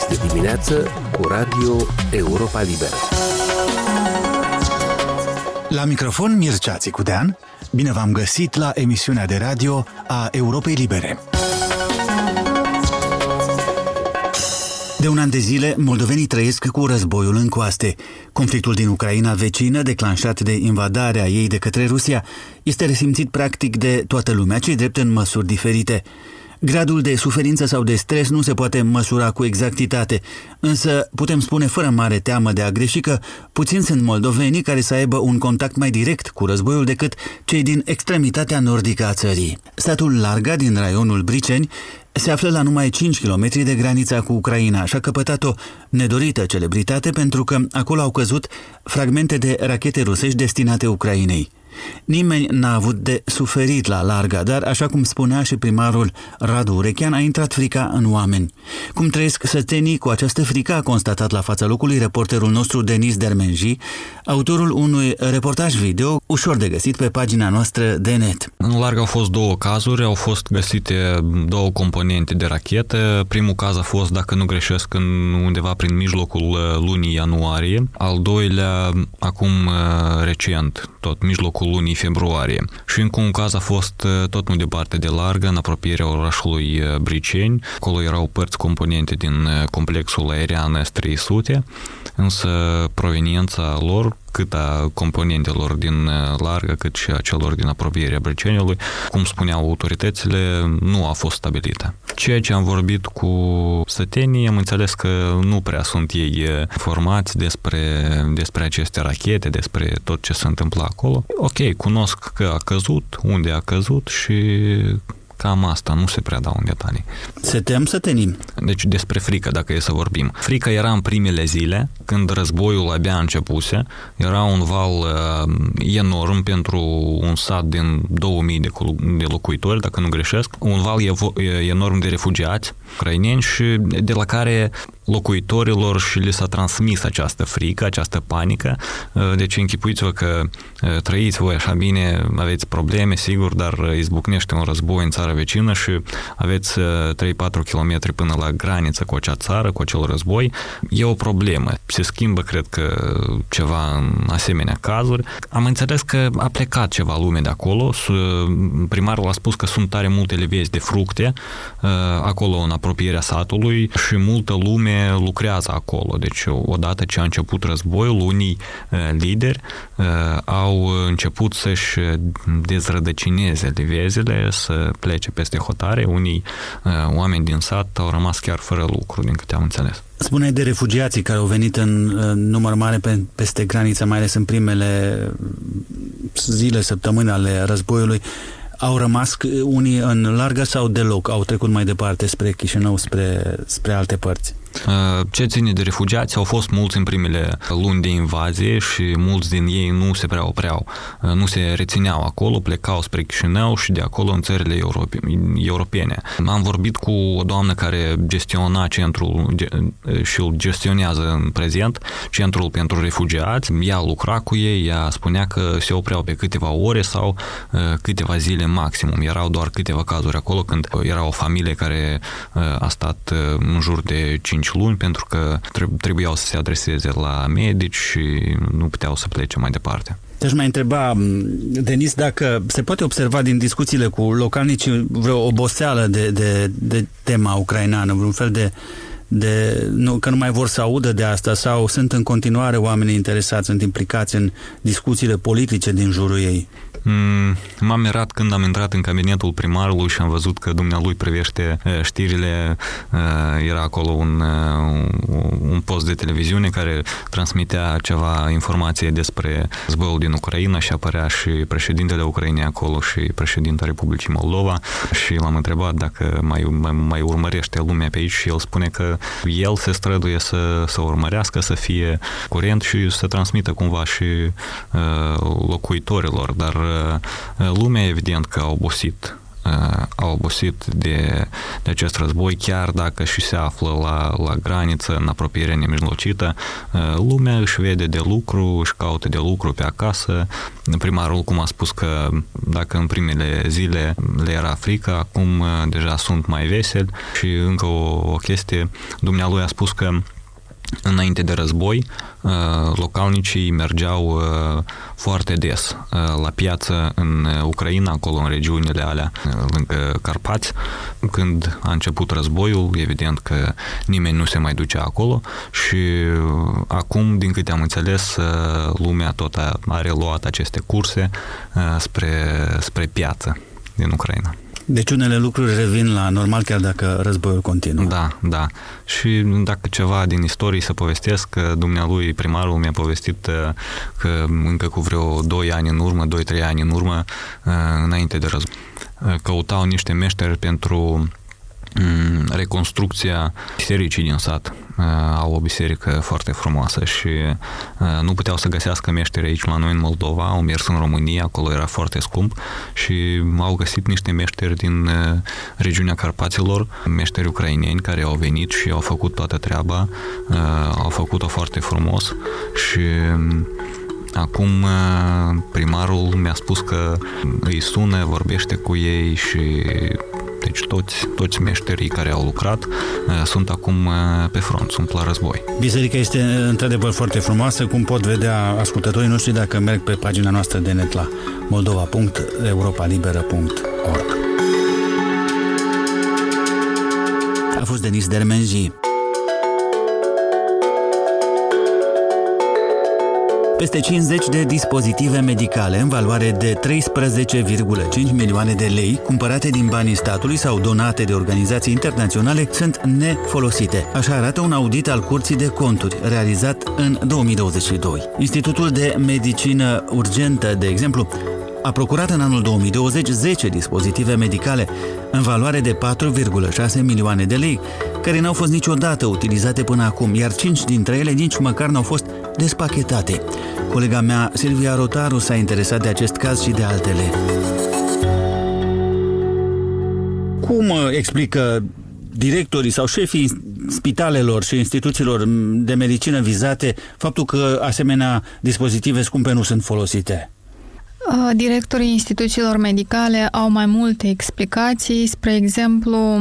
Este dimineață cu Radio Europa Liberă. La microfon Mircea Țicudean, bine v-am găsit la emisiunea de radio a Europei Libere. De un an de zile, moldovenii trăiesc cu războiul în coaste. Conflictul din Ucraina vecină, declanșat de invadarea ei de către Rusia, este resimțit practic de toată lumea, cei drept în măsuri diferite. Gradul de suferință sau de stres nu se poate măsura cu exactitate, însă putem spune fără mare teamă de a greși că puțin sunt moldovenii care să aibă un contact mai direct cu războiul decât cei din extremitatea nordică a țării. Statul Larga din raionul Briceni se află la numai 5 km de granița cu Ucraina și a căpătat o nedorită celebritate pentru că acolo au căzut fragmente de rachete rusești destinate Ucrainei. Nimeni n-a avut de suferit la larga, dar, așa cum spunea și primarul Radu Urechean, a intrat frica în oameni. Cum trăiesc sătenii cu această frică, a constatat la fața locului reporterul nostru Denis Dermenji, autorul unui reportaj video ușor de găsit pe pagina noastră de net. În larg au fost două cazuri, au fost găsite două componente de rachetă. Primul caz a fost, dacă nu greșesc, în undeva prin mijlocul uh, lunii ianuarie. Al doilea, acum uh, recent, tot mijlocul lunii februarie. Și încă un caz a fost uh, tot nu departe de largă, în apropierea orașului Briceni. Acolo erau părți componente din complexul aerian S-300, însă proveniența lor cât a componentelor din uh, largă, cât și a celor din apropierea Brăceniului, cum spuneau autoritățile, nu a fost stabilită. Ceea ce am vorbit cu sătenii, am înțeles că nu prea sunt ei uh, formați despre, despre aceste rachete, despre tot ce se întâmplă acolo. Ok, cunosc că a căzut, unde a căzut și Cam asta, nu se prea dau în detalii. Se tem să tenim. Deci despre frică, dacă e să vorbim. Frica era în primele zile, când războiul abia începuse. Era un val uh, enorm pentru un sat din 2000 de, de locuitori, dacă nu greșesc. Un val enorm de refugiați ucraineni și de la care locuitorilor și li s-a transmis această frică, această panică. Uh, deci închipuiți-vă că uh, trăiți voi așa bine, aveți probleme, sigur, dar izbucnește un război în țara vecină și aveți 3-4 uh, km până la graniță cu acea țară, cu acel război. E o problemă. Se schimbă, cred că, ceva în asemenea cazuri. Am înțeles că a plecat ceva lume de acolo. Primarul a spus că sunt tare multe levezi de fructe acolo în apropierea satului și multă lume lucrează acolo. Deci, odată ce a început războiul, unii uh, lideri uh, au început să-și dezrădăcineze livezele, să plece peste hotare. Unii uh, oameni din sat au rămas chiar fără lucru, din câte am înțeles. Spune de refugiații care au venit în număr mare pe, peste graniță, mai ales în primele zile, săptămâni ale războiului. Au rămas unii în largă sau deloc au trecut mai departe spre Chișinău, spre, spre alte părți? Uh, ce ține de refugiați, au fost mulți în primele luni de invazie și mulți din ei nu se prea opreau, uh, nu se rețineau acolo, plecau spre Chișinău și de acolo în țările europene. Am vorbit cu o doamnă care gestiona centrul și îl gestionează în prezent, centrul pentru refugiați. Ea lucra cu ei, ea spunea că se opreau pe câteva ore sau uh, câteva zile maximum. Erau doar câteva cazuri acolo când era o familie care a stat în jur de 5 5 luni pentru că trebuiau să se adreseze la medici și nu puteau să plece mai departe. Te-aș mai întreba, Denis, dacă se poate observa din discuțiile cu localnici vreo oboseală de, de, de tema ucraineană, vreun fel de, de nu, că nu mai vor să audă de asta sau sunt în continuare oamenii interesați, sunt implicați în discuțiile politice din jurul ei? Mm, m-am mirat când am intrat în cabinetul primarului și am văzut că dumnealui privește știrile. Era acolo un, un post de televiziune care transmitea ceva informație despre războiul din Ucraina și apărea și președintele Ucrainei acolo și președinta Republicii Moldova și l-am întrebat dacă mai, mai, mai urmărește lumea pe aici și el spune că el se străduie să, să urmărească, să fie curent și să transmită cumva și uh, locuitorilor, dar lumea evident că a obosit uh, au obosit de, de acest război, chiar dacă și se află la, la graniță, în apropiere nemijlocită, uh, lumea își vede de lucru, își caută de lucru pe acasă. Primarul, cum a spus că dacă în primele zile le era frică, acum uh, deja sunt mai veseli și încă o, o chestie, dumnealui a spus că Înainte de război, uh, localnicii mergeau uh, foarte des uh, la piață în Ucraina, acolo în regiunile alea, lângă Carpați. Când a început războiul, evident că nimeni nu se mai ducea acolo și acum, din câte am înțeles, lumea tot a, a reluat aceste curse spre, spre piață din Ucraina. Deci unele lucruri revin la normal chiar dacă războiul continuă. Da, da. Și dacă ceva din istorie să povestesc, că dumnealui primarul mi-a povestit uh, că încă cu vreo 2 ani în urmă, 2-3 ani în urmă, uh, înainte de război, uh, căutau niște meșteri pentru Mm, reconstrucția bisericii din sat. Uh, au o biserică foarte frumoasă și uh, nu puteau să găsească meșteri aici la noi în Moldova, au mers în România, acolo era foarte scump și au găsit niște meșteri din uh, regiunea Carpaților, meșteri ucraineni care au venit și au făcut toată treaba, au făcut-o foarte frumos și Acum primarul mi-a spus că îi sună, vorbește cu ei și deci toți, toți meșterii care au lucrat uh, sunt acum uh, pe front, sunt la război. Biserica este într-adevăr foarte frumoasă, cum pot vedea ascultătorii noștri dacă merg pe pagina noastră de net la moldova.europalibera.org A fost Denis Dermenji. Peste 50 de dispozitive medicale în valoare de 13,5 milioane de lei, cumpărate din banii statului sau donate de organizații internaționale, sunt nefolosite. Așa arată un audit al Curții de Conturi, realizat în 2022. Institutul de Medicină Urgentă, de exemplu, a procurat în anul 2020 10 dispozitive medicale în valoare de 4,6 milioane de lei, care n-au fost niciodată utilizate până acum, iar 5 dintre ele nici măcar n-au fost despachetate. Colega mea, Silvia Rotaru, s-a interesat de acest caz și de altele. Cum uh, explică directorii sau șefii spitalelor și instituțiilor de medicină vizate faptul că asemenea dispozitive scumpe nu sunt folosite? Uh, directorii instituțiilor medicale au mai multe explicații. Spre exemplu,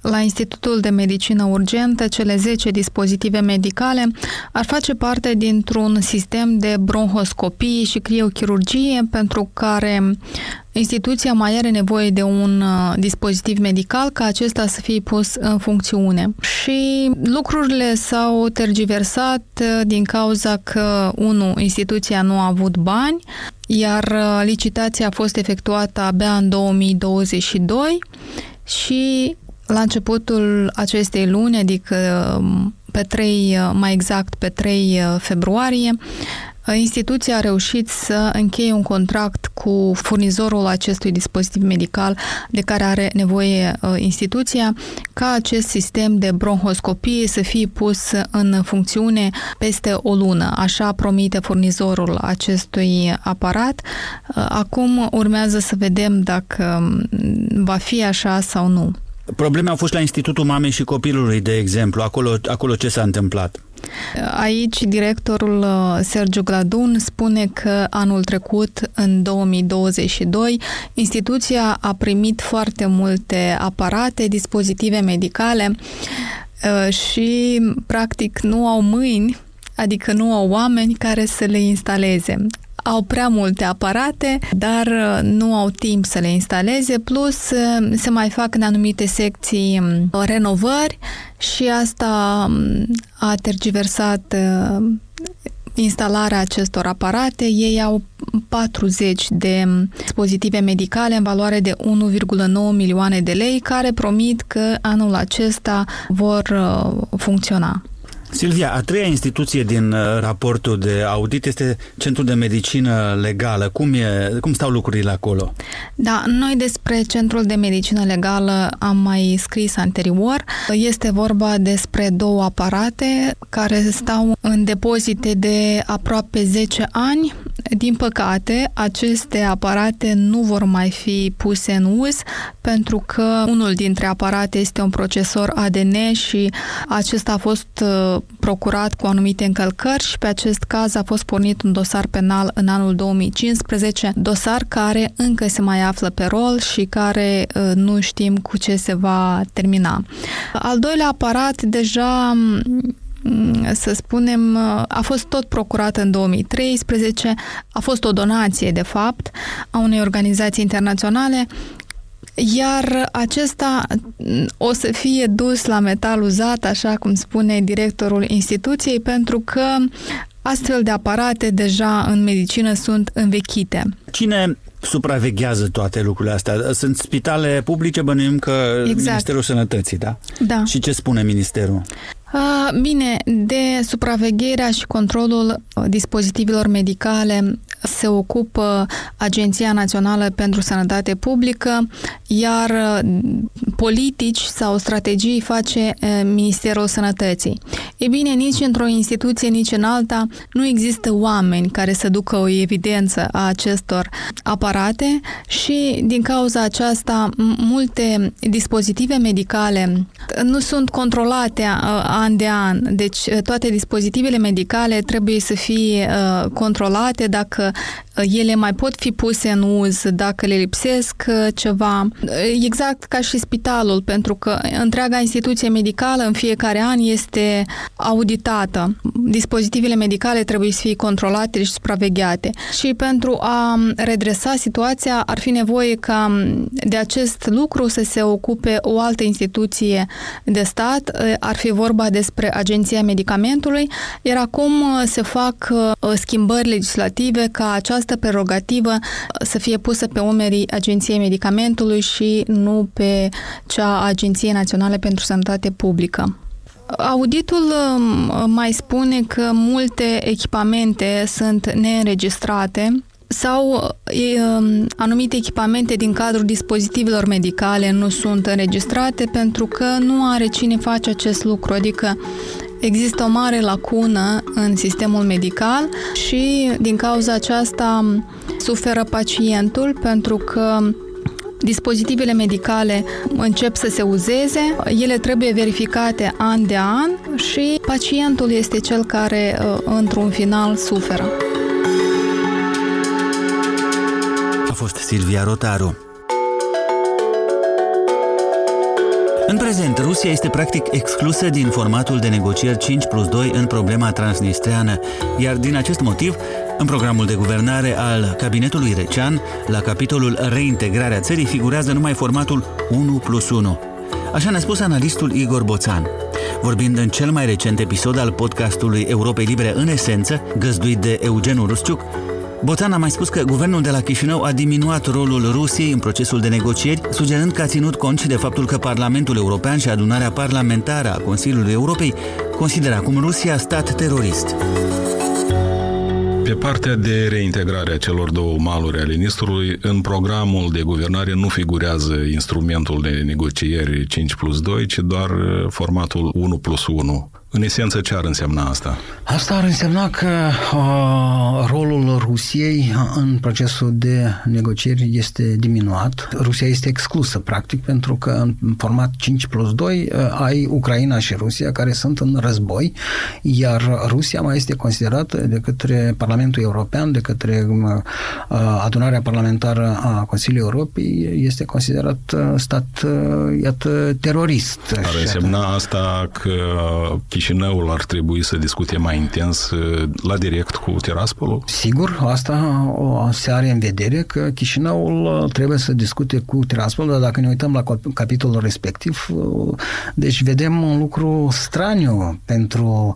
la Institutul de Medicină Urgentă, cele 10 dispozitive medicale ar face parte dintr-un sistem de bronhoscopie și criochirurgie pentru care instituția mai are nevoie de un uh, dispozitiv medical ca acesta să fie pus în funcțiune. Și lucrurile s-au tergiversat uh, din cauza că, unu, instituția nu a avut bani, iar uh, licitația a fost efectuată abia în 2022 și la începutul acestei luni, adică um, pe 3, mai exact pe 3 februarie, Instituția a reușit să încheie un contract cu furnizorul acestui dispozitiv medical de care are nevoie uh, instituția ca acest sistem de bronhoscopie să fie pus în funcțiune peste o lună. Așa promite furnizorul acestui aparat. Uh, acum urmează să vedem dacă um, va fi așa sau nu. Probleme au fost la Institutul Mamei și Copilului, de exemplu. Acolo, acolo ce s-a întâmplat? Aici directorul uh, Sergiu Gladun spune că anul trecut, în 2022, instituția a primit foarte multe aparate, dispozitive medicale uh, și practic nu au mâini, adică nu au oameni care să le instaleze au prea multe aparate, dar uh, nu au timp să le instaleze, plus se mai fac în anumite secții um, renovări și asta um, a tergiversat uh, instalarea acestor aparate. Ei au 40 de dispozitive medicale în valoare de 1,9 milioane de lei care promit că anul acesta vor uh, funcționa. Silvia, a treia instituție din uh, raportul de audit este Centrul de Medicină Legală. Cum, e, cum stau lucrurile acolo? Da, noi despre Centrul de Medicină Legală am mai scris anterior. Este vorba despre două aparate care stau în depozite de aproape 10 ani din păcate, aceste aparate nu vor mai fi puse în uz pentru că unul dintre aparate este un procesor ADN și acesta a fost uh, procurat cu anumite încălcări și pe acest caz a fost pornit un dosar penal în anul 2015, dosar care încă se mai află pe rol și care uh, nu știm cu ce se va termina. Al doilea aparat deja Mm, să spunem, a fost tot procurată în 2013, a fost o donație, de fapt, a unei organizații internaționale, iar acesta mm, o să fie dus la metal uzat, așa cum spune directorul instituției, pentru că astfel de aparate deja în medicină sunt învechite. Cine supraveghează toate lucrurile astea? Sunt spitale publice, bănuim că exact. Ministerul Sănătății, da? Da. Și ce spune Ministerul? Bine, de supravegherea și controlul dispozitivelor medicale se ocupă Agenția Națională pentru Sănătate Publică, iar politici sau strategii face Ministerul Sănătății. E bine, nici într-o instituție, nici în alta nu există oameni care să ducă o evidență a acestor aparate și din cauza aceasta multe dispozitive medicale nu sunt controlate an de an. Deci toate dispozitivele medicale trebuie să fie controlate dacă ele mai pot fi puse în uz dacă le lipsesc ceva. Exact ca și spitalul, pentru că întreaga instituție medicală în fiecare an este auditată. Dispozitivele medicale trebuie să fie controlate și supravegheate. Și pentru a redresa situația ar fi nevoie ca de acest lucru să se ocupe o altă instituție de stat. Ar fi vorba despre Agenția Medicamentului, iar acum se fac schimbări legislative ca această prerogativă să fie pusă pe umerii Agenției Medicamentului și nu pe cea a Agenției Naționale pentru Sănătate Publică. Auditul um, mai spune că multe echipamente sunt neînregistrate sau um, anumite echipamente din cadrul dispozitivelor medicale nu sunt înregistrate pentru că nu are cine face acest lucru, adică există o mare lacună în sistemul medical și din cauza aceasta suferă pacientul pentru că dispozitivele medicale încep să se uzeze, ele trebuie verificate an de an și pacientul este cel care uh, într-un final suferă. A fost Silvia Rotaru. În prezent, Rusia este practic exclusă din formatul de negocieri 5 plus 2 în problema transnistreană, iar din acest motiv, în programul de guvernare al cabinetului Recean, la capitolul Reintegrarea țării figurează numai formatul 1 plus 1. Așa ne-a spus analistul Igor Boțan. Vorbind în cel mai recent episod al podcastului Europei Libere în esență, găzduit de Eugen Rusciuc, Botan a mai spus că guvernul de la Chișinău a diminuat rolul Rusiei în procesul de negocieri, sugerând că a ținut cont și de faptul că Parlamentul European și adunarea parlamentară a Consiliului Europei consideră acum Rusia stat terorist. Pe partea de reintegrare a celor două maluri ale Nistrului, în programul de guvernare nu figurează instrumentul de negocieri 5 plus 2, ci doar formatul 1 plus 1 în esență, ce ar însemna asta? Asta ar însemna că uh, rolul Rusiei în procesul de negocieri este diminuat. Rusia este exclusă, practic, pentru că în format 5 plus 2 uh, ai Ucraina și Rusia care sunt în război, iar Rusia mai este considerată de către Parlamentul European, de către uh, adunarea parlamentară a Consiliului Europei, este considerat uh, stat, uh, iată, terorist. Ar însemna asta că Chișinăul ar trebui să discute mai intens uh, la direct cu Tiraspolul? Sigur, asta o se are în vedere că Chișinăul uh, trebuie să discute cu Tiraspolul, dar dacă ne uităm la capitolul respectiv, uh, deci vedem un lucru straniu pentru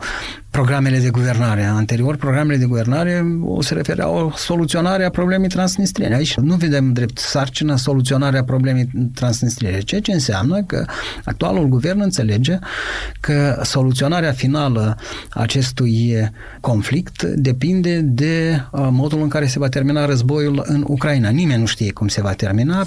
programele de guvernare. Anterior, programele de guvernare o se refereau o soluționare a problemei transnistriene. Aici nu vedem drept sarcină soluționarea problemei transnistriene, ceea ce înseamnă că actualul guvern înțelege că soluționarea finală acestui conflict depinde de uh, modul în care se va termina războiul în Ucraina. Nimeni nu știe cum se va termina.